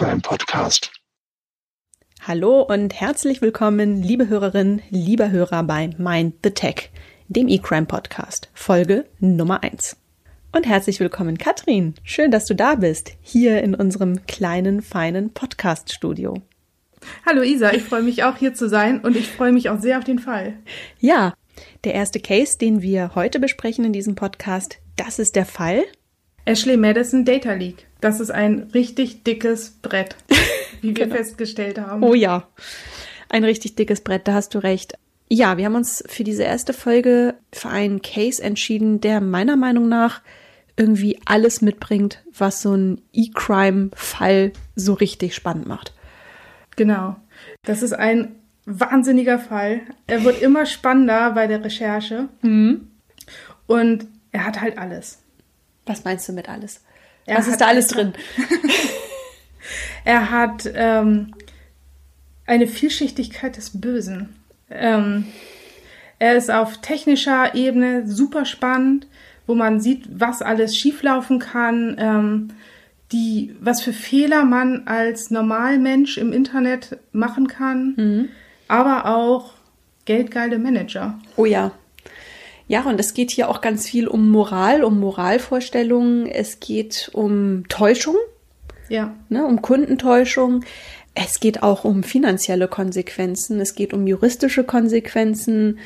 der eCrime Podcast. Hallo und herzlich willkommen, liebe Hörerinnen, lieber Hörer bei Mind the Tech, dem eCrime Podcast, Folge Nummer 1. Und herzlich willkommen, Katrin. Schön, dass du da bist, hier in unserem kleinen, feinen Podcast-Studio. Hallo Isa, ich freue mich auch hier zu sein und ich freue mich auch sehr auf den Fall. Ja, der erste Case, den wir heute besprechen in diesem Podcast, das ist der Fall. Ashley Madison Data Leak. Das ist ein richtig dickes Brett, wie wir genau. festgestellt haben. Oh ja, ein richtig dickes Brett, da hast du recht. Ja, wir haben uns für diese erste Folge für einen Case entschieden, der meiner Meinung nach irgendwie alles mitbringt, was so ein E-Crime-Fall so richtig spannend macht. Genau. Das ist ein wahnsinniger Fall. Er wird immer spannender bei der Recherche. Mhm. Und er hat halt alles. Was meinst du mit alles? Er Was ist da alles drin? er hat ähm, eine Vielschichtigkeit des Bösen. Ähm, er ist auf technischer Ebene super spannend, wo man sieht, was alles schieflaufen kann, ähm, die, was für Fehler man als Normalmensch im Internet machen kann, mhm. aber auch geldgeile Manager. Oh ja. Ja, und es geht hier auch ganz viel um Moral, um Moralvorstellungen. Es geht um Täuschung. Ja. Ne, um Kundentäuschung. Es geht auch um finanzielle Konsequenzen. Es geht um juristische Konsequenzen.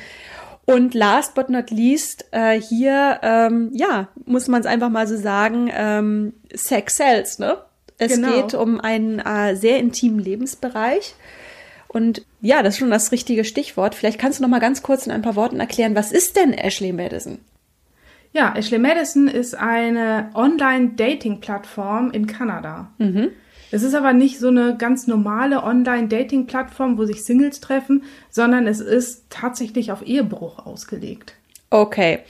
Und last but not least, äh, hier, ähm, ja, muss man es einfach mal so sagen, ähm, Sex sells, ne? Es genau. geht um einen äh, sehr intimen Lebensbereich. Und ja, das ist schon das richtige Stichwort. Vielleicht kannst du noch mal ganz kurz in ein paar Worten erklären, was ist denn Ashley Madison? Ja, Ashley Madison ist eine Online-Dating-Plattform in Kanada. Mhm. Es ist aber nicht so eine ganz normale Online-Dating-Plattform, wo sich Singles treffen, sondern es ist tatsächlich auf Ehebruch ausgelegt. Okay.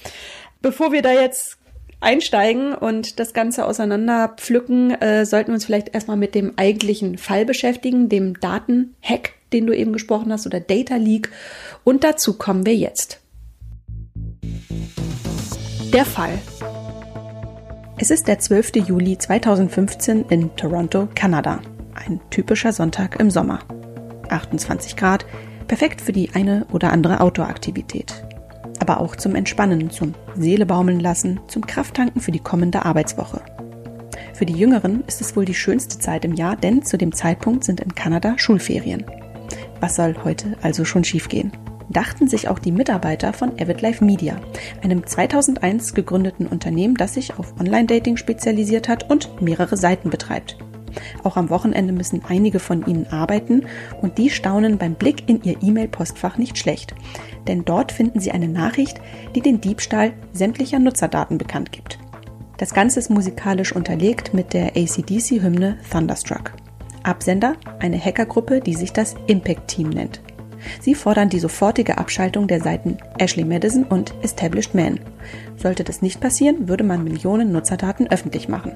Bevor wir da jetzt einsteigen und das Ganze auseinander pflücken, äh, sollten wir uns vielleicht erstmal mit dem eigentlichen Fall beschäftigen, dem Datenhack, den du eben gesprochen hast, oder Data Leak. Und dazu kommen wir jetzt. Der Fall. Es ist der 12. Juli 2015 in Toronto, Kanada. Ein typischer Sonntag im Sommer. 28 Grad, perfekt für die eine oder andere Outdoor-Aktivität aber auch zum Entspannen, zum Seele baumeln lassen, zum Krafttanken für die kommende Arbeitswoche. Für die Jüngeren ist es wohl die schönste Zeit im Jahr, denn zu dem Zeitpunkt sind in Kanada Schulferien. Was soll heute also schon schiefgehen? Dachten sich auch die Mitarbeiter von Avid Life Media, einem 2001 gegründeten Unternehmen, das sich auf Online-Dating spezialisiert hat und mehrere Seiten betreibt. Auch am Wochenende müssen einige von ihnen arbeiten und die staunen beim Blick in ihr E-Mail-Postfach nicht schlecht. Denn dort finden sie eine Nachricht, die den Diebstahl sämtlicher Nutzerdaten bekannt gibt. Das Ganze ist musikalisch unterlegt mit der ACDC-Hymne Thunderstruck. Absender eine Hackergruppe, die sich das Impact Team nennt. Sie fordern die sofortige Abschaltung der Seiten Ashley Madison und Established Man. Sollte das nicht passieren, würde man Millionen Nutzerdaten öffentlich machen.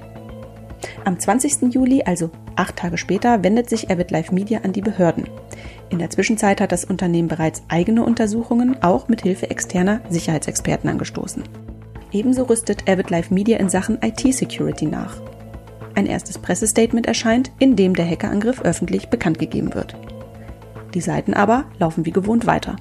Am 20. Juli, also acht Tage später, wendet sich Avid Life Media an die Behörden. In der Zwischenzeit hat das Unternehmen bereits eigene Untersuchungen, auch mit Hilfe externer Sicherheitsexperten angestoßen. Ebenso rüstet Avid Life Media in Sachen IT-Security nach. Ein erstes Pressestatement erscheint, in dem der Hackerangriff öffentlich bekannt gegeben wird. Die Seiten aber laufen wie gewohnt weiter.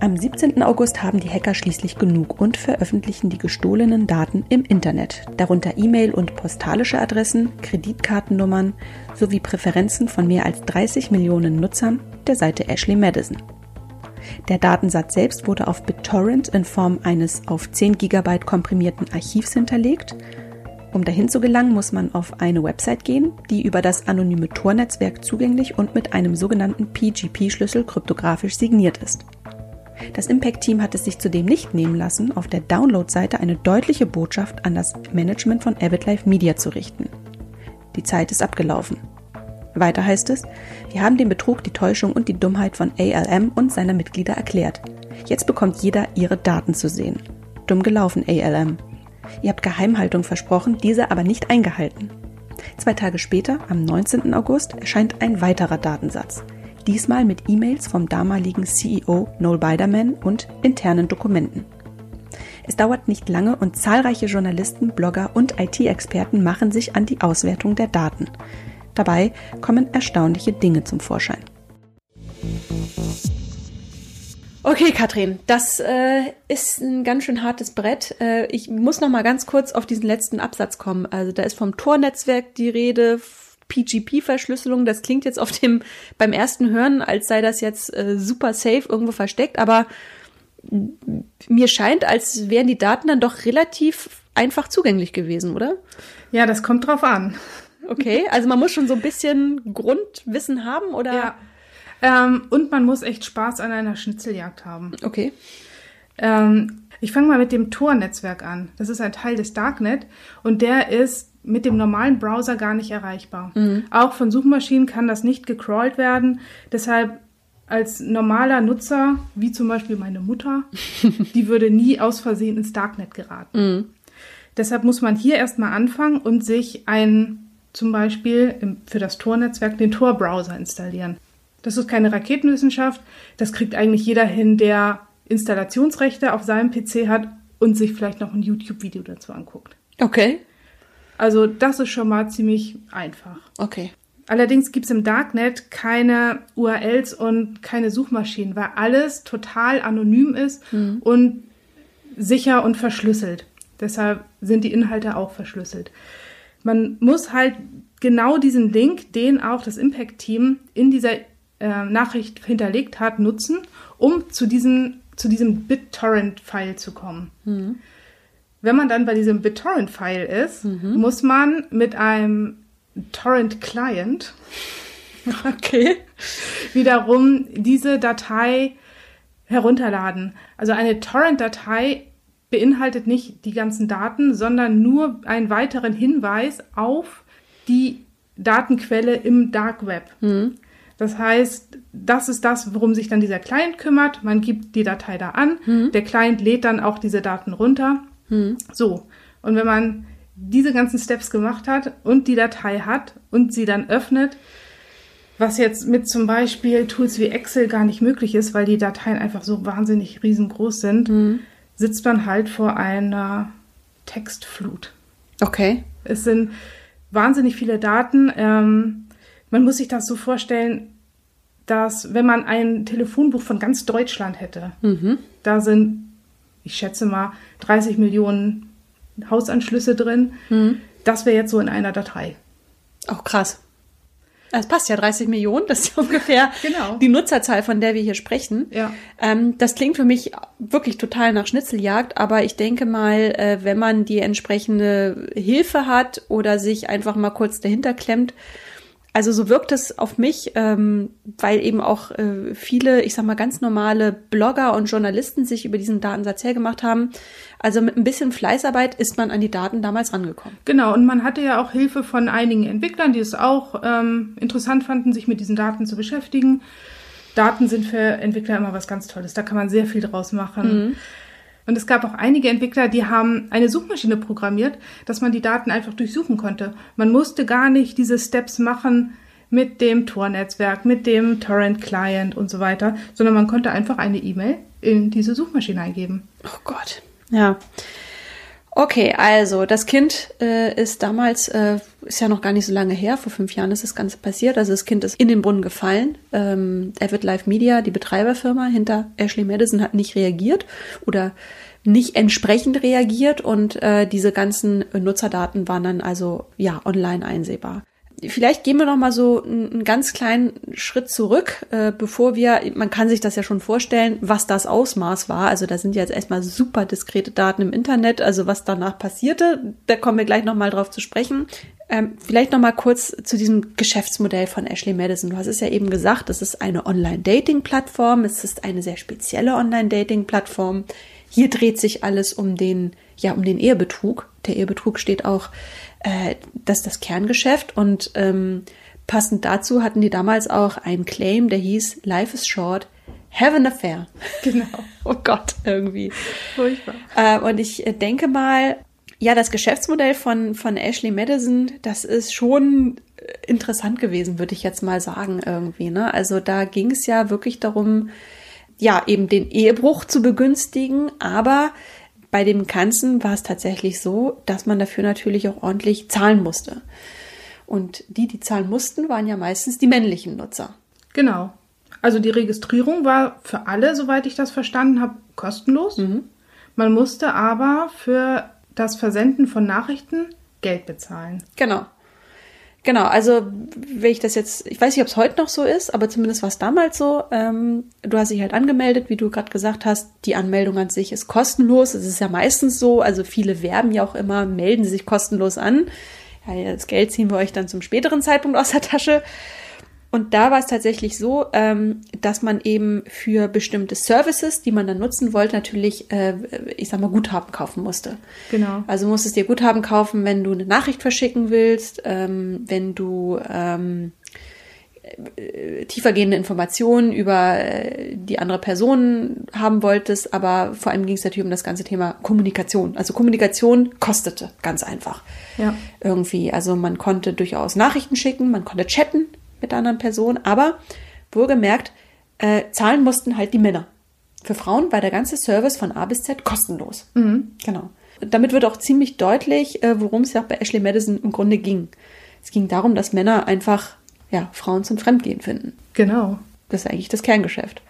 Am 17. August haben die Hacker schließlich genug und veröffentlichen die gestohlenen Daten im Internet, darunter E-Mail- und postalische Adressen, Kreditkartennummern sowie Präferenzen von mehr als 30 Millionen Nutzern der Seite Ashley Madison. Der Datensatz selbst wurde auf BitTorrent in Form eines auf 10 GB komprimierten Archivs hinterlegt. Um dahin zu gelangen, muss man auf eine Website gehen, die über das anonyme Tor-Netzwerk zugänglich und mit einem sogenannten PGP-Schlüssel kryptografisch signiert ist. Das Impact-Team hat es sich zudem nicht nehmen lassen, auf der Download-Seite eine deutliche Botschaft an das Management von Life Media zu richten. Die Zeit ist abgelaufen. Weiter heißt es, wir haben den Betrug, die Täuschung und die Dummheit von ALM und seiner Mitglieder erklärt. Jetzt bekommt jeder ihre Daten zu sehen. Dumm gelaufen, ALM. Ihr habt Geheimhaltung versprochen, diese aber nicht eingehalten. Zwei Tage später, am 19. August, erscheint ein weiterer Datensatz diesmal mit E-Mails vom damaligen CEO Noel Biderman und internen Dokumenten. Es dauert nicht lange und zahlreiche Journalisten, Blogger und IT-Experten machen sich an die Auswertung der Daten. Dabei kommen erstaunliche Dinge zum Vorschein. Okay, Katrin, das äh, ist ein ganz schön hartes Brett. Äh, ich muss noch mal ganz kurz auf diesen letzten Absatz kommen. Also da ist vom Tornetzwerk die Rede, PGP-Verschlüsselung. Das klingt jetzt auf dem beim ersten Hören, als sei das jetzt äh, super safe irgendwo versteckt, aber mir scheint, als wären die Daten dann doch relativ einfach zugänglich gewesen, oder? Ja, das kommt drauf an. Okay, also man muss schon so ein bisschen Grundwissen haben, oder? Ja. Ähm, und man muss echt Spaß an einer Schnitzeljagd haben. Okay. Ähm, ich fange mal mit dem Tor-Netzwerk an. Das ist ein Teil des Darknet und der ist mit dem normalen Browser gar nicht erreichbar. Mhm. Auch von Suchmaschinen kann das nicht gecrawlt werden. Deshalb als normaler Nutzer, wie zum Beispiel meine Mutter, die würde nie aus Versehen ins Darknet geraten. Mhm. Deshalb muss man hier erstmal anfangen und sich ein, zum Beispiel für das Tor-Netzwerk, den Tor-Browser installieren. Das ist keine Raketenwissenschaft. Das kriegt eigentlich jeder hin, der Installationsrechte auf seinem PC hat und sich vielleicht noch ein YouTube-Video dazu anguckt. Okay. Also das ist schon mal ziemlich einfach. Okay. Allerdings gibt es im Darknet keine URLs und keine Suchmaschinen, weil alles total anonym ist mhm. und sicher und verschlüsselt. Deshalb sind die Inhalte auch verschlüsselt. Man muss halt genau diesen Link, den auch das Impact-Team in dieser äh, Nachricht hinterlegt hat, nutzen, um zu, diesen, zu diesem BitTorrent-File zu kommen. Mhm. Wenn man dann bei diesem BitTorrent-File ist, mhm. muss man mit einem Torrent-Client okay. wiederum diese Datei herunterladen. Also eine Torrent-Datei beinhaltet nicht die ganzen Daten, sondern nur einen weiteren Hinweis auf die Datenquelle im Dark Web. Mhm. Das heißt, das ist das, worum sich dann dieser Client kümmert. Man gibt die Datei da an. Mhm. Der Client lädt dann auch diese Daten runter. Mhm. So. Und wenn man diese ganzen Steps gemacht hat und die Datei hat und sie dann öffnet, was jetzt mit zum Beispiel Tools wie Excel gar nicht möglich ist, weil die Dateien einfach so wahnsinnig riesengroß sind, mhm. sitzt man halt vor einer Textflut. Okay. Es sind wahnsinnig viele Daten. Ähm, man muss sich das so vorstellen, dass wenn man ein Telefonbuch von ganz Deutschland hätte, mhm. da sind, ich schätze mal, 30 Millionen Hausanschlüsse drin. Mhm. Das wäre jetzt so in einer Datei. Auch oh, krass. Es passt ja 30 Millionen, das ist ungefähr genau. die Nutzerzahl, von der wir hier sprechen. Ja. Ähm, das klingt für mich wirklich total nach Schnitzeljagd, aber ich denke mal, äh, wenn man die entsprechende Hilfe hat oder sich einfach mal kurz dahinter klemmt, also so wirkt es auf mich, ähm, weil eben auch äh, viele, ich sag mal, ganz normale Blogger und Journalisten sich über diesen Datensatz hergemacht haben. Also mit ein bisschen Fleißarbeit ist man an die Daten damals rangekommen. Genau, und man hatte ja auch Hilfe von einigen Entwicklern, die es auch ähm, interessant fanden, sich mit diesen Daten zu beschäftigen. Daten sind für Entwickler immer was ganz Tolles. Da kann man sehr viel draus machen. Mhm. Und es gab auch einige Entwickler, die haben eine Suchmaschine programmiert, dass man die Daten einfach durchsuchen konnte. Man musste gar nicht diese Steps machen mit dem Tor-Netzwerk, mit dem Torrent-Client und so weiter, sondern man konnte einfach eine E-Mail in diese Suchmaschine eingeben. Oh Gott. Ja. Okay, also das Kind äh, ist damals, äh, ist ja noch gar nicht so lange her, vor fünf Jahren ist das Ganze passiert. Also das Kind ist in den Brunnen gefallen. Ähm, Avid Live Media, die Betreiberfirma hinter Ashley Madison, hat nicht reagiert oder nicht entsprechend reagiert und äh, diese ganzen Nutzerdaten waren dann also ja online einsehbar vielleicht gehen wir noch mal so einen ganz kleinen Schritt zurück, äh, bevor wir, man kann sich das ja schon vorstellen, was das Ausmaß war. Also da sind jetzt erstmal super diskrete Daten im Internet, also was danach passierte, da kommen wir gleich noch mal drauf zu sprechen. Ähm, vielleicht noch mal kurz zu diesem Geschäftsmodell von Ashley Madison. Du hast es ja eben gesagt, es ist eine Online-Dating-Plattform, es ist eine sehr spezielle Online-Dating-Plattform. Hier dreht sich alles um den, ja, um den Ehebetrug. Der Ehebetrug steht auch äh, das ist das Kerngeschäft und ähm, passend dazu hatten die damals auch einen Claim, der hieß Life is short, have an affair. Genau. oh Gott, irgendwie. Furchtbar. Äh, und ich äh, denke mal, ja, das Geschäftsmodell von, von Ashley Madison, das ist schon äh, interessant gewesen, würde ich jetzt mal sagen, irgendwie. Ne? Also da ging es ja wirklich darum, ja, eben den Ehebruch zu begünstigen, aber bei dem Ganzen war es tatsächlich so, dass man dafür natürlich auch ordentlich zahlen musste. Und die, die zahlen mussten, waren ja meistens die männlichen Nutzer. Genau. Also die Registrierung war für alle, soweit ich das verstanden habe, kostenlos. Mhm. Man musste aber für das Versenden von Nachrichten Geld bezahlen. Genau. Genau, also wenn ich das jetzt, ich weiß nicht, ob es heute noch so ist, aber zumindest war es damals so. Ähm, du hast dich halt angemeldet, wie du gerade gesagt hast. Die Anmeldung an sich ist kostenlos. Es ist ja meistens so, also viele werben ja auch immer, melden sich kostenlos an. Ja, das Geld ziehen wir euch dann zum späteren Zeitpunkt aus der Tasche. Und da war es tatsächlich so, ähm, dass man eben für bestimmte Services, die man dann nutzen wollte, natürlich, äh, ich sag mal, Guthaben kaufen musste. Genau. Also musstest dir Guthaben kaufen, wenn du eine Nachricht verschicken willst, ähm, wenn du ähm, äh, tiefergehende Informationen über äh, die andere Person haben wolltest, aber vor allem ging es natürlich um das ganze Thema Kommunikation. Also Kommunikation kostete ganz einfach. Ja. Irgendwie. Also man konnte durchaus Nachrichten schicken, man konnte chatten mit der anderen Person, aber wohlgemerkt, äh, zahlen mussten halt die Männer. Für Frauen war der ganze Service von A bis Z kostenlos. Genau. Damit wird auch ziemlich deutlich, äh, worum es ja auch bei Ashley Madison im Grunde ging. Es ging darum, dass Männer einfach ja, Frauen zum Fremdgehen finden. Genau. Das ist eigentlich das Kerngeschäft.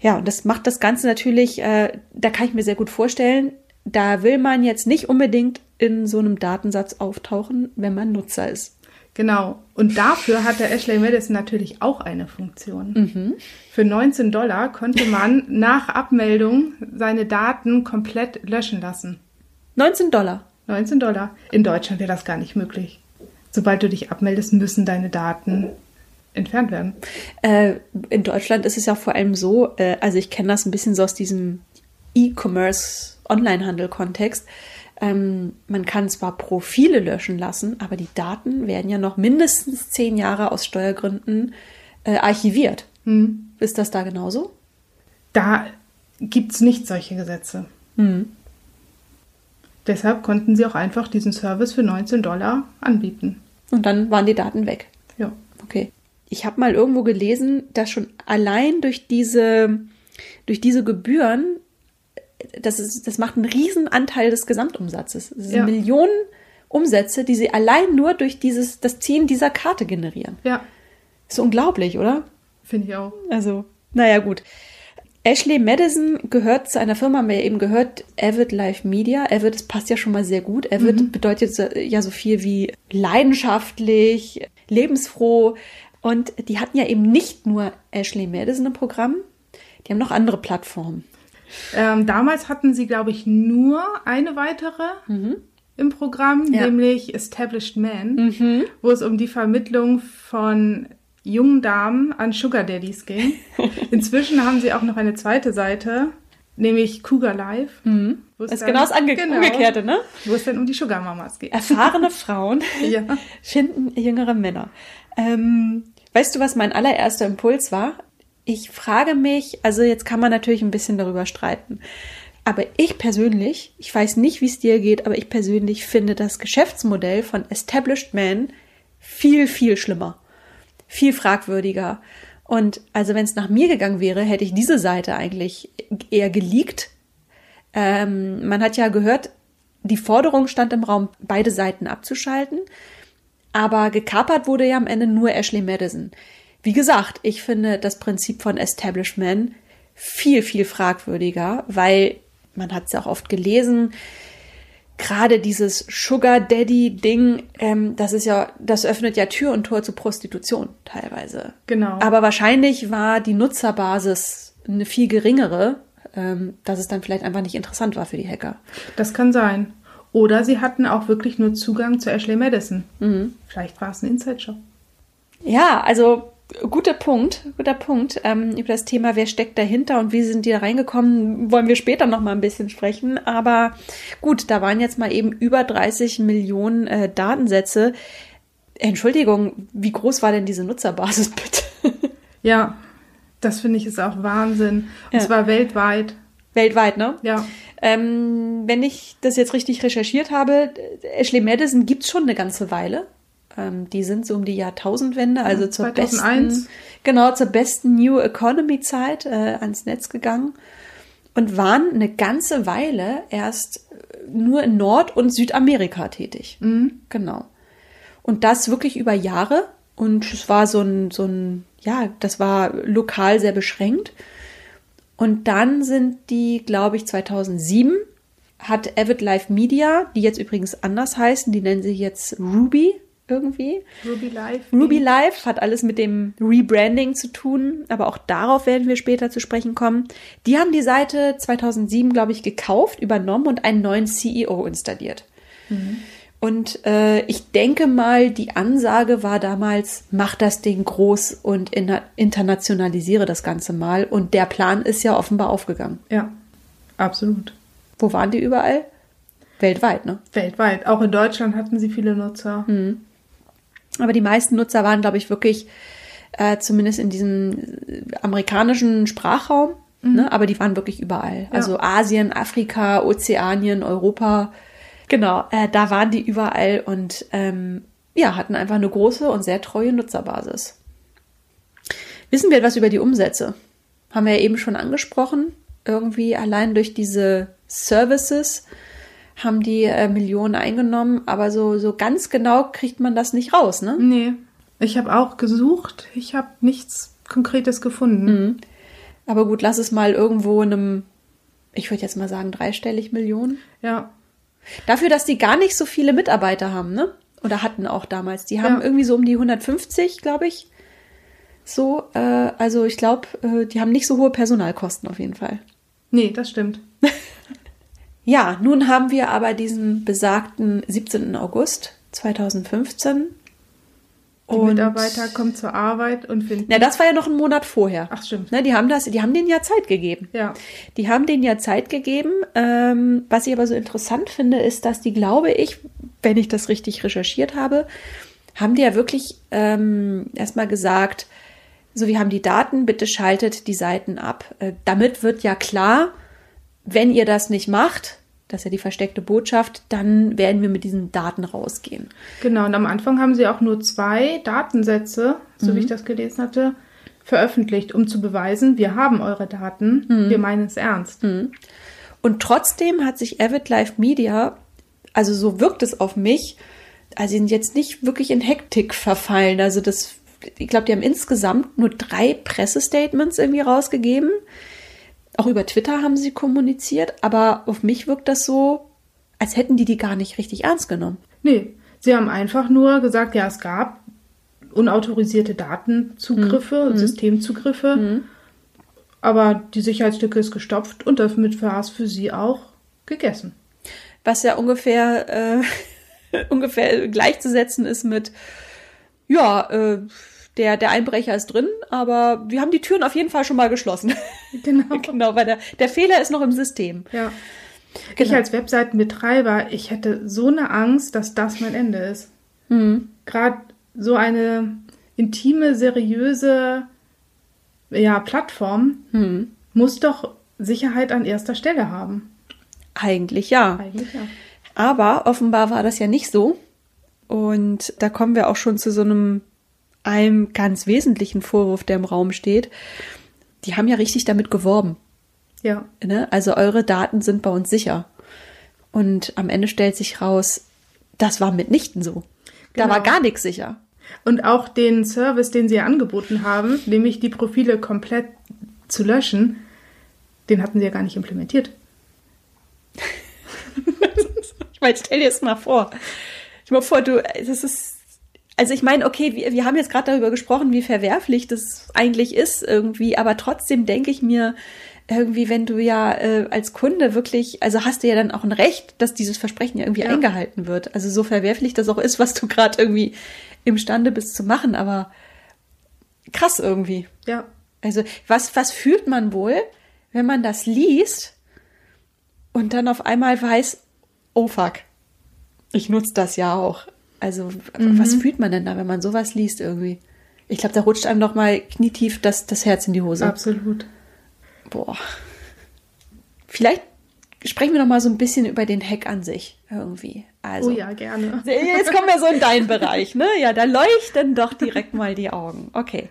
Ja, und das macht das Ganze natürlich, äh, da kann ich mir sehr gut vorstellen, da will man jetzt nicht unbedingt in so einem Datensatz auftauchen, wenn man Nutzer ist. Genau. Und dafür hat der Ashley Madison natürlich auch eine Funktion. Mhm. Für 19 Dollar konnte man nach Abmeldung seine Daten komplett löschen lassen. 19 Dollar. 19 Dollar. In Deutschland wäre das gar nicht möglich. Sobald du dich abmeldest, müssen deine Daten entfernt werden. Äh, in Deutschland ist es ja vor allem so, äh, also ich kenne das ein bisschen so aus diesem E-Commerce, Onlinehandel-Kontext. Ähm, man kann zwar Profile löschen lassen, aber die Daten werden ja noch mindestens zehn Jahre aus Steuergründen äh, archiviert. Hm. Ist das da genauso? Da gibt es nicht solche Gesetze. Deshalb konnten sie auch einfach diesen Service für 19 Dollar anbieten. Und dann waren die Daten weg. Ja. Okay. Ich habe mal irgendwo gelesen, dass schon allein durch diese, durch diese Gebühren, das, ist, das macht einen riesen Anteil des Gesamtumsatzes. Das sind Ja. Millionen Umsätze, die sie allein nur durch dieses, das Ziehen dieser Karte generieren. Ja, Ist unglaublich, oder? finde ich auch. Also, naja, gut. Ashley Madison gehört zu einer Firma, haben wir ja eben gehört, Avid Live Media. Avid, das passt ja schon mal sehr gut. Avid bedeutet so- ja so viel wie leidenschaftlich, lebensfroh. Und die hatten ja eben nicht nur Ashley Madison im Programm, die haben noch andere Plattformen. Ähm, damals hatten sie, glaube ich, nur eine weitere im Programm, Ja. nämlich Established Men, wo es um die Vermittlung von jungen Damen an Sugar Daddies ging. Inzwischen haben sie auch noch eine zweite Seite, nämlich Cougar wo es Das ist dann- genau das Ange genau, Umgekehrte, ne? Wo es dann um die Sugar Mamas geht. Erfahrene Frauen Ja. finden jüngere Männer. Ähm, weißt du, was mein allererster Impuls war? Ich frage mich, also jetzt kann man natürlich ein bisschen darüber streiten, aber ich persönlich, ich weiß nicht, wie es dir geht, aber ich persönlich finde das Geschäftsmodell von Established Man viel, viel schlimmer, viel fragwürdiger. Und also wenn es nach mir gegangen wäre, hätte ich diese Seite eigentlich eher geleakt. Ähm, man hat ja gehört, die Forderung stand im Raum, beide Seiten abzuschalten. Aber gekapert wurde ja am Ende nur Ashley Madison. Wie gesagt, ich finde das Prinzip von Establishment viel, viel fragwürdiger, weil man hat es ja auch oft gelesen, gerade dieses Sugar Daddy Ding, ähm, das ist ja, das öffnet ja Tür und Tor zu Prostitution teilweise. Genau. Aber wahrscheinlich war die Nutzerbasis eine viel geringere, ähm, dass es dann vielleicht einfach nicht interessant war für die Hacker. Das kann sein. Oder sie hatten auch wirklich nur Zugang zu Ashley Madison. Vielleicht war es ein Inside-Shop. Ja, also guter Punkt, guter Punkt. Ähm, über das Thema, wer steckt dahinter und wie sind die da reingekommen, wollen wir später noch mal ein bisschen sprechen. Aber gut, da waren jetzt mal eben über 30 Millionen äh, Datensätze. Entschuldigung, wie groß war denn diese Nutzerbasis bitte? Ja, das finde ich ist auch Wahnsinn. Und Ja. zwar weltweit. Weltweit, ne? Ja. Ähm, wenn ich das jetzt richtig recherchiert habe, Ashley Madison gibt's schon eine ganze Weile. Ähm, die sind so um die Jahrtausendwende, also zur 2001. besten, genau, zur besten New Economy Zeit äh, ans Netz gegangen und waren eine ganze Weile erst äh, nur in Nord- und Südamerika tätig. Genau. Und das wirklich über Jahre. Und es war so ein, so ein, ja, das war lokal sehr beschränkt. Und dann sind die, glaube ich, 2007 hat Avid Live Media, die jetzt übrigens anders heißen, die nennen sich jetzt Ruby irgendwie. Ruby Live. Ruby Live hat alles mit dem Rebranding zu tun, aber auch darauf werden wir später zu sprechen kommen. Die haben die Seite 2007, glaube ich, gekauft, übernommen und einen neuen CEO installiert. Mhm. Und äh, ich denke mal, die Ansage war damals, mach das Ding groß und internationalisiere das Ganze mal. Und der Plan ist ja offenbar aufgegangen. Ja, absolut. Wo waren die überall? Weltweit, ne? Weltweit. Auch in Deutschland hatten sie viele Nutzer. Mhm. Aber die meisten Nutzer waren, glaube ich, wirklich äh, zumindest in diesem amerikanischen Sprachraum. Mhm. Ne? Aber die waren wirklich überall. Ja. Also Asien, Afrika, Ozeanien, Europa. Genau, äh, da waren die überall und ähm, ja, hatten einfach eine große und sehr treue Nutzerbasis. Wissen wir etwas über die Umsätze? Haben wir ja eben schon angesprochen. Irgendwie allein durch diese Services haben die äh, Millionen eingenommen, aber so, so ganz genau kriegt man das nicht raus, ne? Nee. Ich habe auch gesucht, ich habe nichts Konkretes gefunden. Mhm. Aber gut, lass es mal irgendwo in einem, ich würde jetzt mal sagen, dreistellig Millionen. Ja. Dafür, dass die gar nicht so viele Mitarbeiter haben, ne? Oder hatten auch damals. Die haben ja. irgendwie so um die 150, glaube ich. So, äh, also ich glaube, äh, die haben nicht so hohe Personalkosten auf jeden Fall. Nee, das stimmt. Ja, nun haben wir aber diesen besagten 17. August 2015. Die und Mitarbeiter kommen zur Arbeit und finden. Na, das war ja noch ein Monat vorher. Ach, stimmt. Ne, die haben das, die haben denen ja Zeit gegeben. Ja. Die haben denen ja Zeit gegeben. Ähm, was ich aber so interessant finde, ist, dass die, glaube ich, wenn ich das richtig recherchiert habe, haben die ja wirklich ähm, erstmal gesagt, so, wir haben die Daten, bitte schaltet die Seiten ab. Äh, damit wird ja klar, wenn ihr das nicht macht, das ist ja die versteckte Botschaft, dann werden wir mit diesen Daten rausgehen. Genau, und am Anfang haben sie auch nur zwei Datensätze, so mhm. wie ich das gelesen hatte, veröffentlicht, um zu beweisen, wir haben eure Daten, mhm. wir meinen es ernst. Mhm. Und trotzdem hat sich Avid Live Media, also so wirkt es auf mich, also sie sind jetzt nicht wirklich in Hektik verfallen. Also das, ich glaube, die haben insgesamt nur drei Pressestatements irgendwie rausgegeben. Auch über Twitter haben sie kommuniziert, aber auf mich wirkt das so, als hätten die die gar nicht richtig ernst genommen. Nee, sie haben einfach nur gesagt, ja, es gab unautorisierte Datenzugriffe, mhm. Systemzugriffe, mhm. aber die Sicherheitslücke ist gestopft und damit war es für sie auch gegessen. Was ja ungefähr, äh, ungefähr gleichzusetzen ist mit, ja, äh, der, der Einbrecher ist drin, aber wir haben die Türen auf jeden Fall schon mal geschlossen. Genau. genau, weil der, der Fehler ist noch im System. Ja. Genau. Ich als Webseitenbetreiber, ich hätte so eine Angst, dass das mein Ende ist. Mhm. Gerade so eine intime, seriöse ja, Plattform mhm. muss doch Sicherheit an erster Stelle haben. Eigentlich ja. Eigentlich ja. Aber offenbar war das ja nicht so. Und da kommen wir auch schon zu so einem einem ganz wesentlichen Vorwurf, der im Raum steht. Die haben ja richtig damit geworben. Ja. Ne? Also eure Daten sind bei uns sicher. Und am Ende stellt sich raus, das war mitnichten so. Genau. Da war gar nichts sicher. Und auch den Service, den sie angeboten haben, nämlich die Profile komplett zu löschen, den hatten sie ja gar nicht implementiert. ich meine, stell dir das mal vor. Ich mal vor, du, das ist also ich meine, okay, wir, wir haben jetzt gerade darüber gesprochen, wie verwerflich das eigentlich ist irgendwie, aber trotzdem denke ich mir, irgendwie, wenn du ja äh, als Kunde wirklich, also hast du ja dann auch ein Recht, dass dieses Versprechen ja irgendwie ja. eingehalten wird. Also so verwerflich das auch ist, was du gerade irgendwie imstande bist zu machen, aber krass irgendwie. Ja. Also was, was fühlt man wohl, wenn man das liest und dann auf einmal weiß, oh fuck, ich nutze das ja auch. Also, mhm. was fühlt man denn da, wenn man sowas liest irgendwie? Ich glaube, da rutscht einem doch mal knietief das, das Herz in die Hose. Absolut. Boah. Vielleicht sprechen wir noch mal so ein bisschen über den Hack an sich irgendwie. Also, oh ja, gerne. Jetzt kommen wir so in deinen Bereich, ne? Ja, da leuchten doch direkt mal die Augen. Okay.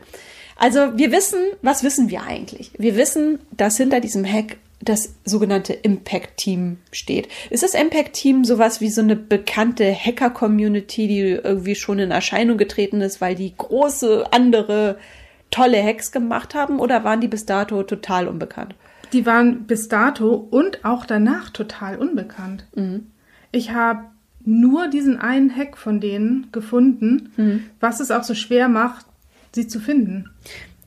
Also wir wissen, was wissen wir eigentlich? Wir wissen, dass hinter diesem Hack das sogenannte Impact-Team steht. Ist das Impact-Team sowas wie so eine bekannte Hacker-Community, die irgendwie schon in Erscheinung getreten ist, weil die große andere tolle Hacks gemacht haben oder waren die bis dato total unbekannt? Die waren bis dato und auch danach total unbekannt. Mhm. Ich habe nur diesen einen Hack von denen gefunden, Mhm. was es auch so schwer macht, sie zu finden.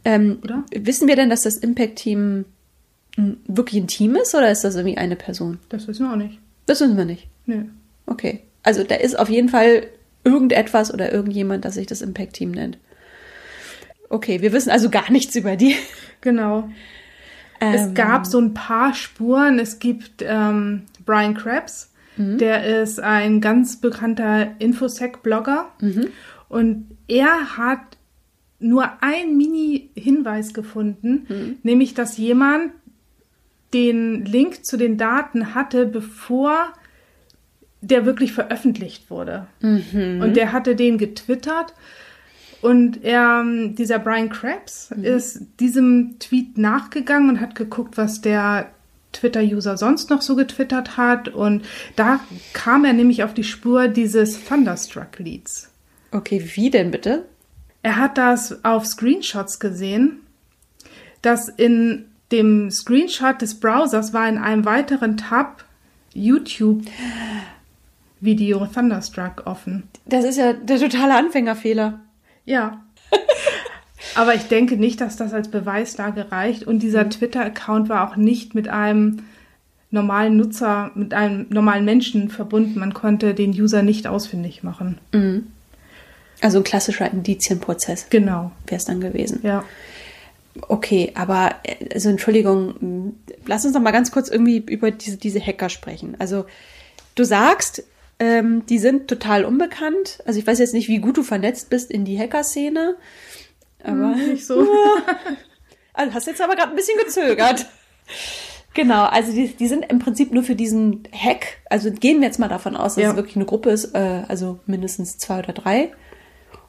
Ähm, Oder? Wissen wir denn, dass das Impact-Team m, wirklich ein Team ist oder ist das irgendwie eine Person? Das wissen wir auch nicht. Das wissen wir nicht. Nö. Okay. Also da ist auf jeden Fall irgendetwas oder irgendjemand, das sich das Impact-Team nennt. Okay, wir wissen also gar nichts über die. Genau. Es Ähm, gab so ein paar Spuren. Es gibt ähm, Brian Krebs, der ist ein ganz bekannter Infosec-Blogger. Und er hat nur ein Mini-Hinweis gefunden, nämlich dass jemand den Link zu den Daten hatte, bevor der wirklich veröffentlicht wurde. Und der hatte den getwittert. Und er, dieser Brian Krebs ist diesem Tweet nachgegangen und hat geguckt, was der Twitter-User sonst noch so getwittert hat. Und da kam er nämlich auf die Spur dieses Thunderstruck-Lieds. Okay, wie denn bitte? Er hat das auf Screenshots gesehen, dass in dem Screenshot des Browsers war in einem weiteren Tab YouTube-Video Thunderstruck offen. Das ist ja der totale Anfängerfehler. Ja. Aber ich denke nicht, dass das als Beweislage reicht. Und dieser Twitter-Account war auch nicht mit einem normalen Nutzer, mit einem normalen Menschen verbunden. Man konnte den User nicht ausfindig machen. Also ein klassischer Indizienprozess Genau. wäre es dann gewesen. Ja. Okay, aber äh, also Entschuldigung, lass uns noch mal ganz kurz irgendwie über diese, diese Hacker sprechen. Also du sagst, ähm, die sind total unbekannt. Also ich weiß jetzt nicht, wie gut du vernetzt bist in die Hacker-Szene. Aber Nicht so. Also hast jetzt aber gerade ein bisschen gezögert. Genau, also die, die sind im Prinzip nur für diesen Hack. Also gehen wir jetzt mal davon aus, dass Ja. es wirklich eine Gruppe ist, äh, also mindestens zwei oder drei.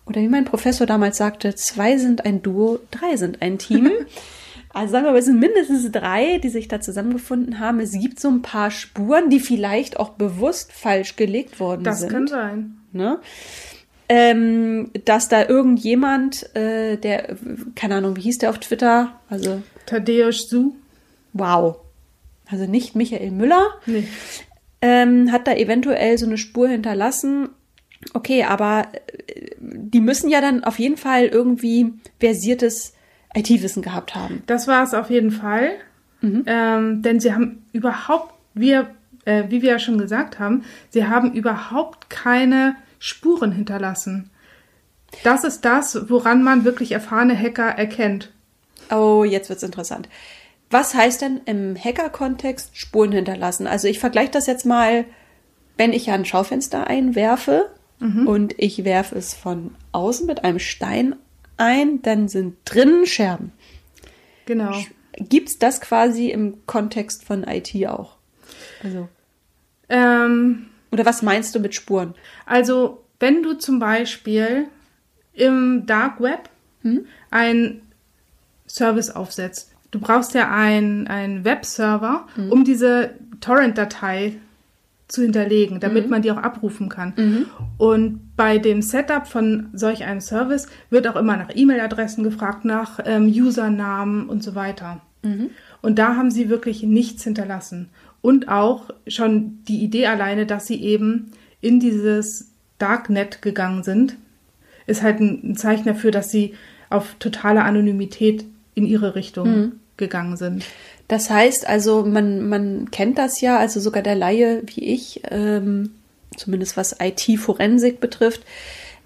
Oder wie mein Professor damals sagte, zwei sind ein Duo, drei sind ein Team. also sagen wir mal, es sind mindestens drei, die sich da zusammengefunden haben. Es gibt so ein paar Spuren, die vielleicht auch bewusst falsch gelegt worden Das sind kann sein. ne? Ähm, dass da irgendjemand, äh, der, keine Ahnung, wie hieß der auf Twitter? Also, Tadeusz Su? wow. Also nicht Michael Müller, Nee. ähm, hat da eventuell so eine Spur hinterlassen. Okay, aber äh, die müssen ja dann auf jeden Fall irgendwie versiertes IT-Wissen gehabt haben. Das war es auf jeden Fall. Ähm, denn sie haben überhaupt, wir, äh, wie wir ja schon gesagt haben, sie haben überhaupt keine Spuren hinterlassen. Das ist das, woran man wirklich erfahrene Hacker erkennt. Oh, jetzt wird's interessant. Was heißt denn im Hacker-Kontext Spuren hinterlassen? Also ich vergleiche das jetzt mal, wenn ich ja ein Schaufenster einwerfe und ich werfe es von außen mit einem Stein ein, dann sind drinnen Scherben. Genau. Gibt's das quasi im Kontext von IT auch? Also, Ähm, oder was meinst du mit Spuren? also, wenn du zum Beispiel im Dark Web einen Service aufsetzt, du brauchst ja einen, einen Webserver, um diese Torrent-Datei zu hinterlegen, damit man die auch abrufen kann. Und bei dem Setup von solch einem Service wird auch immer nach E-Mail-Adressen gefragt, nach ähm, Usernamen und so weiter. Und da haben sie wirklich nichts hinterlassen. Und auch schon die Idee alleine, dass sie eben in dieses Darknet gegangen sind, ist halt ein, ein Zeichen dafür, dass sie auf totale Anonymität in ihre Richtung gegangen sind. Das heißt also, man, man kennt das ja, also sogar der Laie wie ich, ähm, zumindest was IT-Forensik betrifft,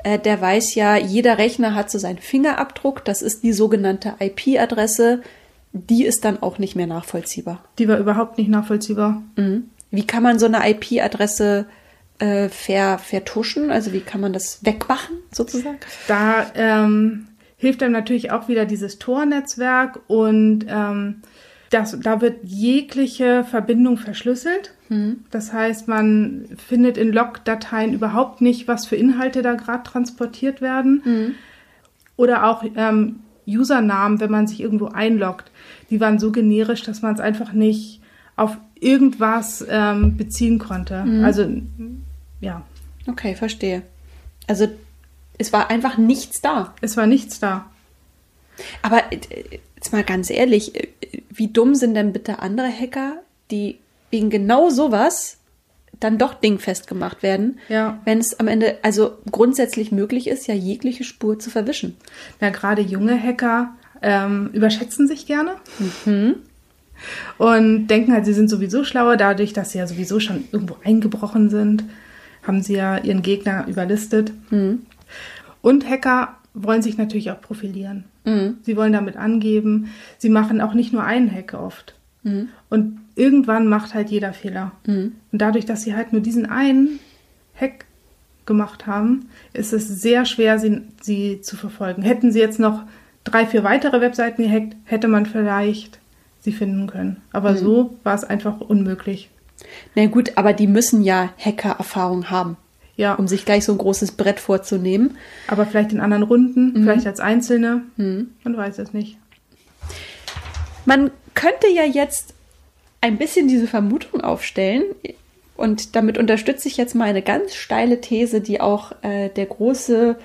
äh, der weiß ja, jeder Rechner hat so seinen Fingerabdruck, das ist die sogenannte IP-Adresse, die ist dann auch nicht mehr nachvollziehbar. Die war überhaupt nicht nachvollziehbar. Mhm. Wie kann man so eine IP-Adresse äh, ver, vertuschen? Also wie kann man das wegmachen sozusagen? Da ähm, hilft einem natürlich auch wieder dieses Tor-Netzwerk und ähm, das, da wird jegliche Verbindung verschlüsselt. Das heißt, man findet in Log-Dateien überhaupt nicht, was für Inhalte da gerade transportiert werden. Oder auch ähm, Usernamen, wenn man sich irgendwo einloggt, die waren so generisch, dass man es einfach nicht auf irgendwas ähm, beziehen konnte. Mhm. Also ja, Okay, verstehe. Also es war einfach nichts da. es war nichts da. Aber äh, jetzt mal ganz ehrlich, äh, wie dumm sind denn bitte andere Hacker, die wegen genau sowas dann doch dingfest gemacht werden, Ja. wenn es am Ende also grundsätzlich möglich ist, ja jegliche Spur zu verwischen. Ja, gerade junge Hacker ähm, überschätzen sich gerne und denken halt, sie sind sowieso schlauer, dadurch, dass sie ja sowieso schon irgendwo eingebrochen sind, haben sie ja ihren Gegner überlistet. Und Hacker wollen sich natürlich auch profilieren. Sie wollen damit angeben. Sie machen auch nicht nur einen Hack oft. Und irgendwann macht halt jeder Fehler. Und dadurch, dass sie halt nur diesen einen Hack gemacht haben, ist es sehr schwer, sie, sie zu verfolgen. Hätten sie jetzt noch drei, vier weitere Webseiten gehackt, hätte man vielleicht sie finden können. Aber so war es einfach unmöglich. Na gut, aber die müssen ja Hacker-Erfahrung haben, Ja, um sich gleich so ein großes Brett vorzunehmen. aber vielleicht in anderen Runden, vielleicht als Einzelne. Man weiß es nicht. Man könnte ja jetzt ein bisschen diese Vermutung aufstellen und damit unterstütze ich jetzt mal eine ganz steile These, die auch äh, der große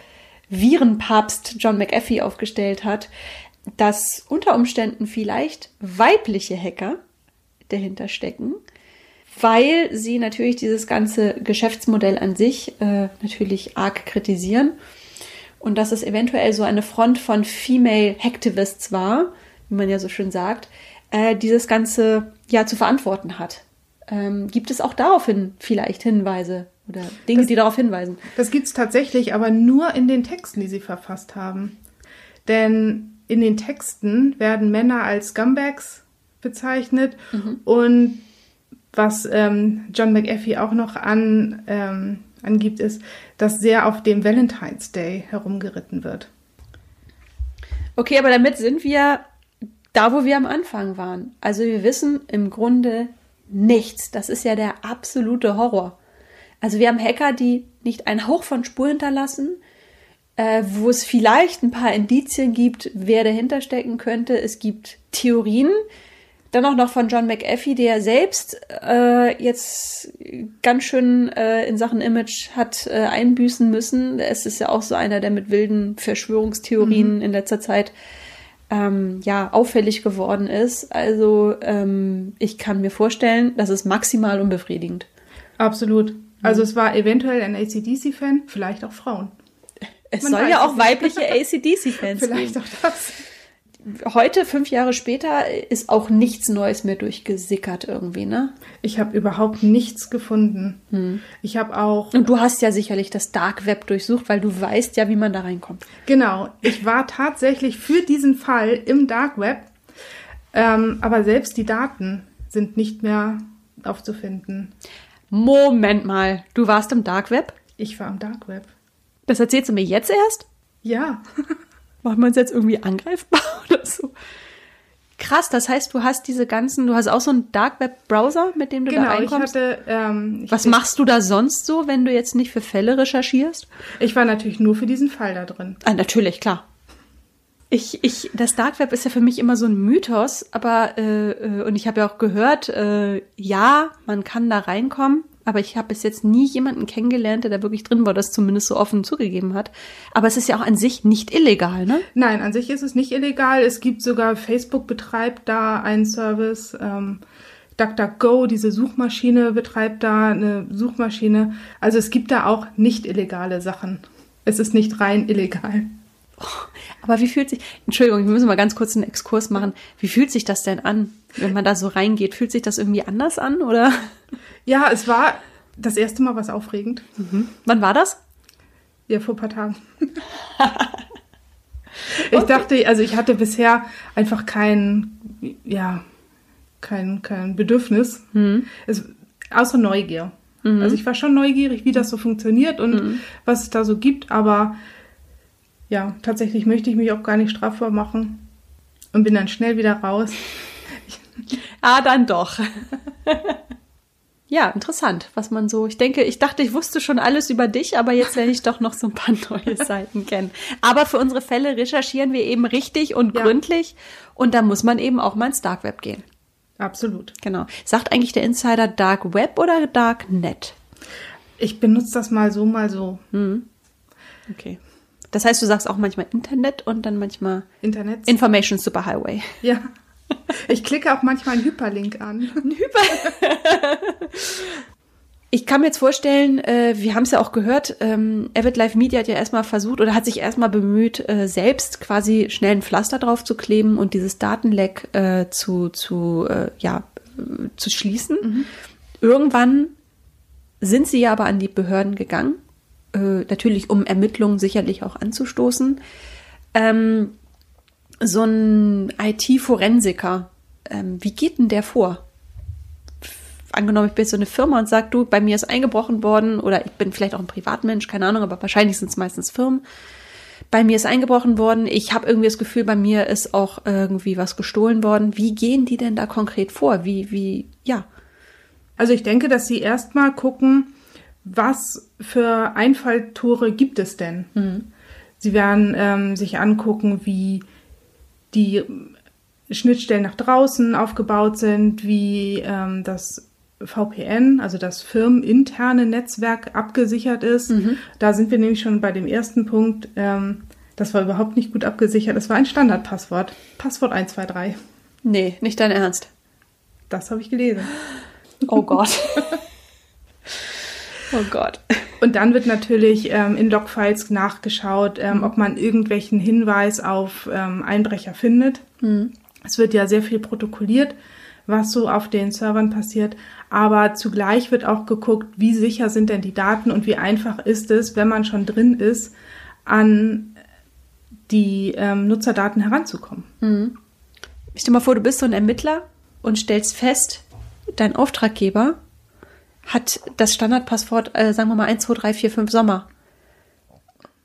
Virenpapst John McAfee aufgestellt hat, dass unter Umständen vielleicht weibliche Hacker dahinter stecken, weil sie natürlich dieses ganze Geschäftsmodell an sich äh, natürlich arg kritisieren und dass es eventuell so eine Front von Female Hacktivists war, wie man ja so schön sagt, äh, dieses Ganze ja zu verantworten hat. Ähm, gibt es auch daraufhin vielleicht Hinweise oder Dinge, die darauf hinweisen? Das gibt's tatsächlich, aber nur in den Texten, die sie verfasst haben. Denn in den Texten werden Männer als Scumbags bezeichnet und was ähm, John McAfee auch noch an, ähm, angibt, ist, dass sehr auf dem Valentine's Day herumgeritten wird. Okay, aber damit sind wir da, wo wir am Anfang waren. Also wir wissen im Grunde nichts. Das ist ja der absolute Horror. Also wir haben Hacker, die nicht einen Hauch von Spur hinterlassen, äh, wo es vielleicht ein paar Indizien gibt, wer dahinter stecken könnte. Es gibt Theorien. Dann auch noch von John McAfee, der selbst äh, jetzt ganz schön äh, in Sachen Image hat äh, einbüßen müssen. Es ist ja auch so einer, der mit wilden Verschwörungstheorien in letzter Zeit ähm, ja auffällig geworden ist. Also ähm, ich kann mir vorstellen, das ist maximal unbefriedigend. Absolut. Also es war eventuell ein ACDC-Fan, vielleicht auch Frauen. Es Man soll ja auch nicht. weibliche ACDC-Fans Vielleicht geben. auch das. Heute, fünf Jahre später, ist auch nichts Neues mehr durchgesickert irgendwie, ne? Ich habe überhaupt nichts gefunden. Ich habe auch Und du hast ja sicherlich das Dark Web durchsucht, weil du weißt ja, wie man da reinkommt. Genau, ich war tatsächlich für diesen Fall im Dark Web, ähm, aber selbst die Daten sind nicht mehr aufzufinden. Moment mal, du warst im Dark Web? Ich war im Dark Web. Das erzählst du mir jetzt erst? Ja, Machen wir uns jetzt irgendwie angreifbar oder so? Krass, das heißt, du hast diese ganzen, du hast auch so einen Dark Web Browser, mit dem du da genau. Ich reinkommst. hatte, ähm, ich, Was machst du da sonst so, wenn du jetzt nicht für Fälle recherchierst? ich war natürlich nur für diesen Fall da drin. Ah, natürlich, klar. Ich, ich, das Dark Web ist ja für mich immer so ein Mythos, aber äh, äh, und ich habe ja auch gehört, äh, ja, man kann da reinkommen, aber ich habe bis jetzt nie jemanden kennengelernt, der da wirklich drin war, das zumindest so offen zugegeben hat. Aber es ist ja auch an sich nicht illegal, ne? Nein, an sich ist es nicht illegal. Es gibt sogar, Facebook betreibt da einen Service. Ähm, DuckDuckGo, diese Suchmaschine, betreibt da eine Suchmaschine. Also es gibt da auch nicht illegale Sachen. Es ist nicht rein illegal. Aber wie fühlt sich, Entschuldigung, wir müssen mal ganz kurz einen Exkurs machen. Wie fühlt sich das denn an, wenn man da so reingeht? Fühlt sich das irgendwie anders an oder? Ja, es war das erste Mal was aufregend. Wann war das? Ja, vor ein paar Tagen. ich dachte, also ich hatte bisher einfach kein, ja, kein, kein Bedürfnis. Es, außer Neugier. Also ich war schon neugierig, wie das so funktioniert und was es da so gibt, aber ja, tatsächlich möchte ich mich auch gar nicht strafbar machen und bin dann schnell wieder raus. Ah, dann doch. ja, interessant, was man so. Ich denke, ich dachte, ich wusste schon alles über dich, aber jetzt lerne ich doch noch so ein paar neue Seiten kennen. Aber für unsere Fälle recherchieren wir eben richtig und Ja. gründlich und da muss man eben auch mal ins Dark Web gehen. Absolut. Genau. Sagt eigentlich der Insider Dark Web oder Dark Net? Ich benutze das mal so, mal so. Okay. Das heißt, du sagst auch manchmal Internet und dann manchmal Internet. Information Superhighway. ja. Ich klicke auch manchmal einen Hyperlink an. Ich kann mir jetzt vorstellen, äh, wir haben es ja auch gehört, ähm, Avid Live Media hat ja erstmal versucht oder hat sich erstmal bemüht, äh, selbst quasi schnell ein Pflaster drauf zu kleben und dieses Datenleck äh, zu, zu, äh, ja, äh, zu schließen. Irgendwann sind sie ja aber an die Behörden gegangen, äh, natürlich um Ermittlungen sicherlich auch anzustoßen. Ähm, so ein IT-Forensiker, ähm, wie geht denn der vor? angenommen, ich bin jetzt so eine Firma und sag, du, bei mir ist eingebrochen worden oder ich bin vielleicht auch ein Privatmensch, keine Ahnung, aber wahrscheinlich sind es meistens Firmen. Bei mir ist eingebrochen worden, ich habe irgendwie das Gefühl, bei mir ist auch irgendwie was gestohlen worden. Wie gehen die denn da konkret vor? Wie, wie, ja. Also ich denke, dass sie erstmal gucken, was für Einfalltore gibt es denn. Sie werden ähm, sich angucken, wie die Schnittstellen nach draußen aufgebaut sind, wie ähm, das VPN, also das firmeninterne Netzwerk abgesichert ist. Da sind wir nämlich schon bei dem ersten Punkt. Ähm, das war überhaupt nicht gut abgesichert. Es war ein Standardpasswort. Passwort 123. Nee, nicht dein Ernst. Das habe ich gelesen. Oh Gott. oh Gott. Und dann wird natürlich ähm, in Logfiles nachgeschaut, ähm, ob man irgendwelchen Hinweis auf ähm, Einbrecher findet. Es wird ja sehr viel protokolliert, was so auf den Servern passiert. Aber zugleich wird auch geguckt, wie sicher sind denn die Daten und wie einfach ist es, wenn man schon drin ist, an die ähm, Nutzerdaten heranzukommen. Stell dir mal vor, du bist so ein Ermittler und stellst fest, dein Auftraggeber hat das Standardpasswort, äh, sagen wir mal 1, 2, 3, 4, 5 Sommer.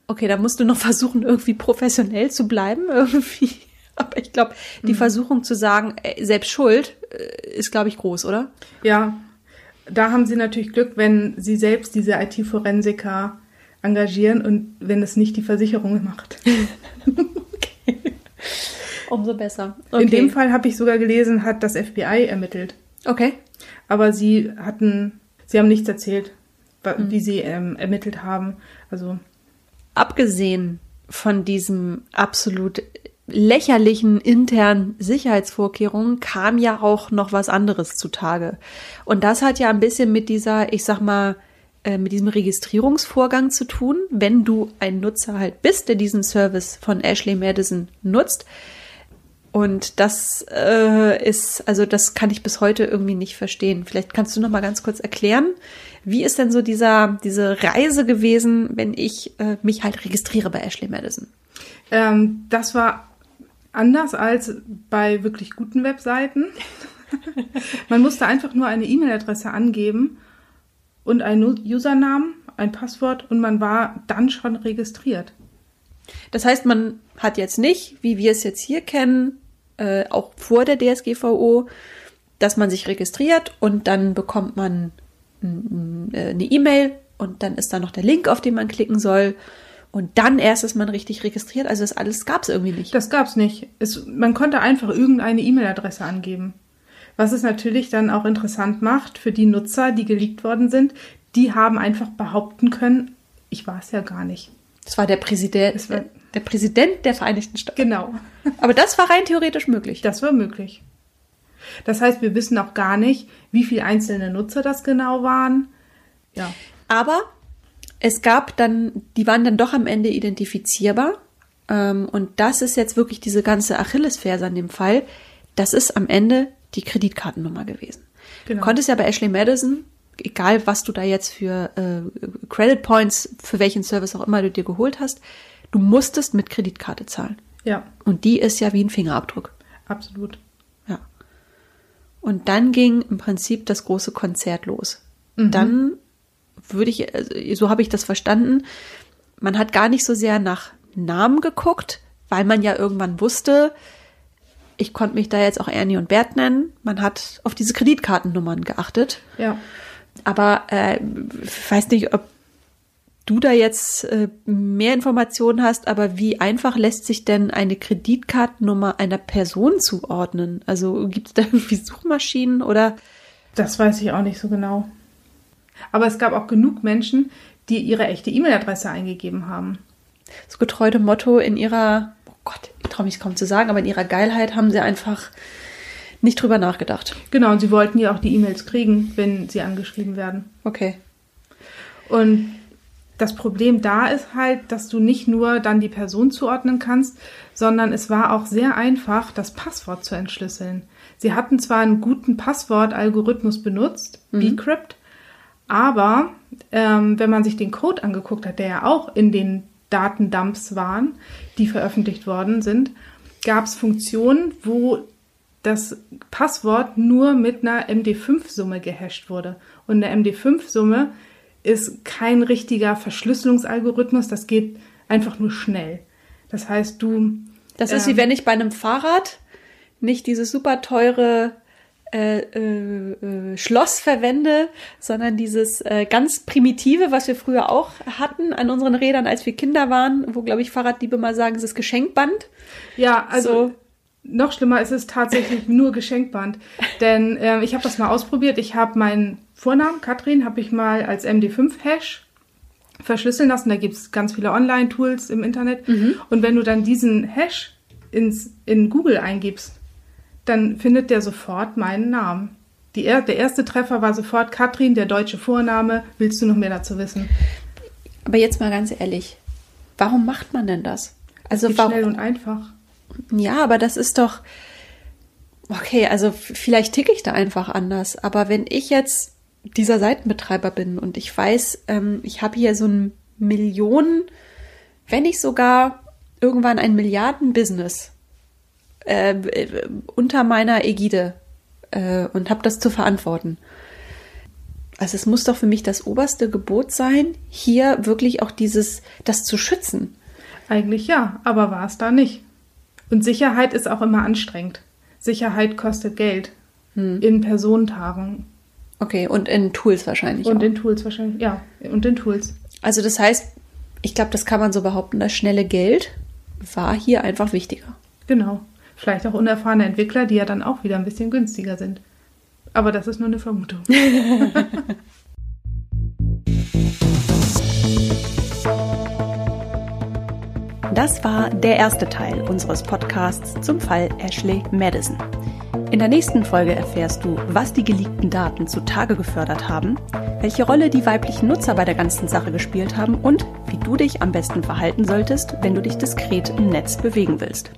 Okay, da musst du noch versuchen, irgendwie professionell zu bleiben, irgendwie. Aber ich glaube, die Versuchung zu sagen, äh, selbst schuld, äh, ist, glaube ich, groß, oder? Ja, da haben sie natürlich Glück, wenn sie selbst diese IT-Forensiker engagieren und wenn es nicht die Versicherung macht. Umso besser. In dem Fall habe ich sogar gelesen, hat das FBI ermittelt. Okay. Aber sie hatten, sie haben nichts erzählt, wa- wie sie ähm, ermittelt haben. Also abgesehen von diesem absolut lächerlichen internen Sicherheitsvorkehrungen kam ja auch noch was anderes zutage. Und das hat ja ein bisschen mit dieser, ich sag mal, äh, mit diesem Registrierungsvorgang zu tun, wenn du ein Nutzer halt bist, der diesen Service von Ashley Madison nutzt. Und das äh, ist, also das kann ich bis heute irgendwie nicht verstehen. Vielleicht kannst du noch mal ganz kurz erklären, wie ist denn so dieser diese Reise gewesen, wenn ich äh, mich halt registriere bei Ashley Madison? ähm, das war anders als bei wirklich guten Webseiten. Man musste einfach nur eine E-Mail-Adresse angeben und einen Usernamen, ein Passwort und man war dann schon registriert. Das heißt, man hat jetzt nicht, wie wir es jetzt hier kennen, äh, auch vor der DSGVO, dass man sich registriert und dann bekommt man äh, eine E-Mail und dann ist da noch der Link, auf den man klicken soll. Und dann erst ist man richtig registriert. Also das alles gab es irgendwie nicht. Das nicht. Es, man konnte einfach irgendeine E-Mail-Adresse angeben. Was es natürlich dann auch interessant macht für die Nutzer, die geleakt worden sind. Die haben einfach behaupten können, ich war es ja gar nicht. Das war der Präsident, war- der Präsident der Vereinigten Staaten. Genau. Aber das war rein theoretisch möglich. Das war möglich. Das heißt, wir wissen auch gar nicht, wie viele einzelne Nutzer das genau waren. Ja. Aber es gab dann, die waren dann doch am Ende identifizierbar. Ähm, und das ist jetzt wirklich diese ganze Achillesferse an dem Fall. Das ist am Ende die Kreditkartennummer gewesen. Genau. Du konntest ja bei Ashley Madison, egal was du da jetzt für äh, Credit Points, für welchen Service auch immer du dir geholt hast, du musstest mit Kreditkarte zahlen. Ja, Und die ist ja wie ein Fingerabdruck. absolut. Ja. Und dann ging im Prinzip das große Konzert los. Dann würde ich, also so habe ich das verstanden, man hat gar nicht so sehr nach Namen geguckt, weil man ja irgendwann wusste, ich konnte mich da jetzt auch Ernie und Bert nennen. Man hat auf diese Kreditkartennummern geachtet. Ja. Aber äh, ich weiß nicht, ob du da jetzt äh, mehr Informationen hast, aber wie einfach lässt sich denn eine Kreditkartennummer einer Person zuordnen? Also gibt es da irgendwie Suchmaschinen oder? Das weiß ich auch nicht so genau. Aber es gab auch genug Menschen, die ihre echte E-Mail-Adresse eingegeben haben. So getreu dem Motto in ihrer, oh Gott, ich traue mich kaum zu sagen, aber in ihrer Geilheit haben sie einfach nicht drüber nachgedacht. Genau, und sie wollten ja auch die E-Mails kriegen, wenn sie angeschrieben werden. Okay. Und das Problem da ist halt, dass du nicht nur dann die Person zuordnen kannst, sondern es war auch sehr einfach, das Passwort zu entschlüsseln. Sie hatten zwar einen guten Passwortalgorithmus benutzt, mhm. Bcrypt, aber ähm, wenn man sich den Code angeguckt hat, der ja auch in den Datendumps waren, die veröffentlicht worden sind, gab es Funktionen, wo das Passwort nur mit einer MD5-Summe gehasht wurde. Und eine MD5-Summe ist kein richtiger Verschlüsselungsalgorithmus, das geht einfach nur schnell. Das heißt, du. Das ist ähm, wie wenn ich bei einem Fahrrad nicht dieses super teure äh, äh, äh, Schloss verwende, sondern dieses äh, ganz primitive, was wir früher auch hatten an unseren Rädern, als wir Kinder waren, wo, glaube ich, Fahrraddiebe mal sagen, es ist Geschenkband. Ja, also so. noch schlimmer ist es tatsächlich nur Geschenkband. Denn äh, ich habe das mal ausprobiert. Ich habe meinen Vornamen, Katrin, habe ich mal als MD5-Hash verschlüsseln lassen. Da gibt es ganz viele Online-Tools im Internet. Mhm. Und wenn du dann diesen Hash ins, in Google eingibst, dann findet der sofort meinen Namen. Die, der erste Treffer war sofort Katrin, der deutsche Vorname. Willst du noch mehr dazu wissen? Aber jetzt mal ganz ehrlich, warum macht man denn das? Also das warum, schnell und einfach. Ja, aber das ist doch okay. Also vielleicht ticke ich da einfach anders. Aber wenn ich jetzt dieser Seitenbetreiber bin und ich weiß, ähm, ich habe hier so ein Millionen, wenn nicht sogar irgendwann ein Milliarden-Business äh, unter meiner Ägide äh, und habe das zu verantworten. Also es muss doch für mich das oberste Gebot sein, hier wirklich auch dieses, das zu schützen. Eigentlich ja, aber war es da nicht. Und Sicherheit ist auch immer anstrengend. Sicherheit kostet Geld. Hm. In Personentagen. Okay, und in Tools wahrscheinlich. Und auch. in Tools wahrscheinlich, ja. Und in Tools. Also das heißt, ich glaube, das kann man so behaupten, das schnelle Geld war hier einfach wichtiger. Genau. Vielleicht auch unerfahrene Entwickler, die ja dann auch wieder ein bisschen günstiger sind. Aber das ist nur eine Vermutung. Das war der erste Teil unseres Podcasts zum Fall Ashley Madison. In der nächsten Folge erfährst du, was die geleakten Daten zutage gefördert haben, welche Rolle die weiblichen Nutzer bei der ganzen Sache gespielt haben und wie du dich am besten verhalten solltest, wenn du dich diskret im Netz bewegen willst.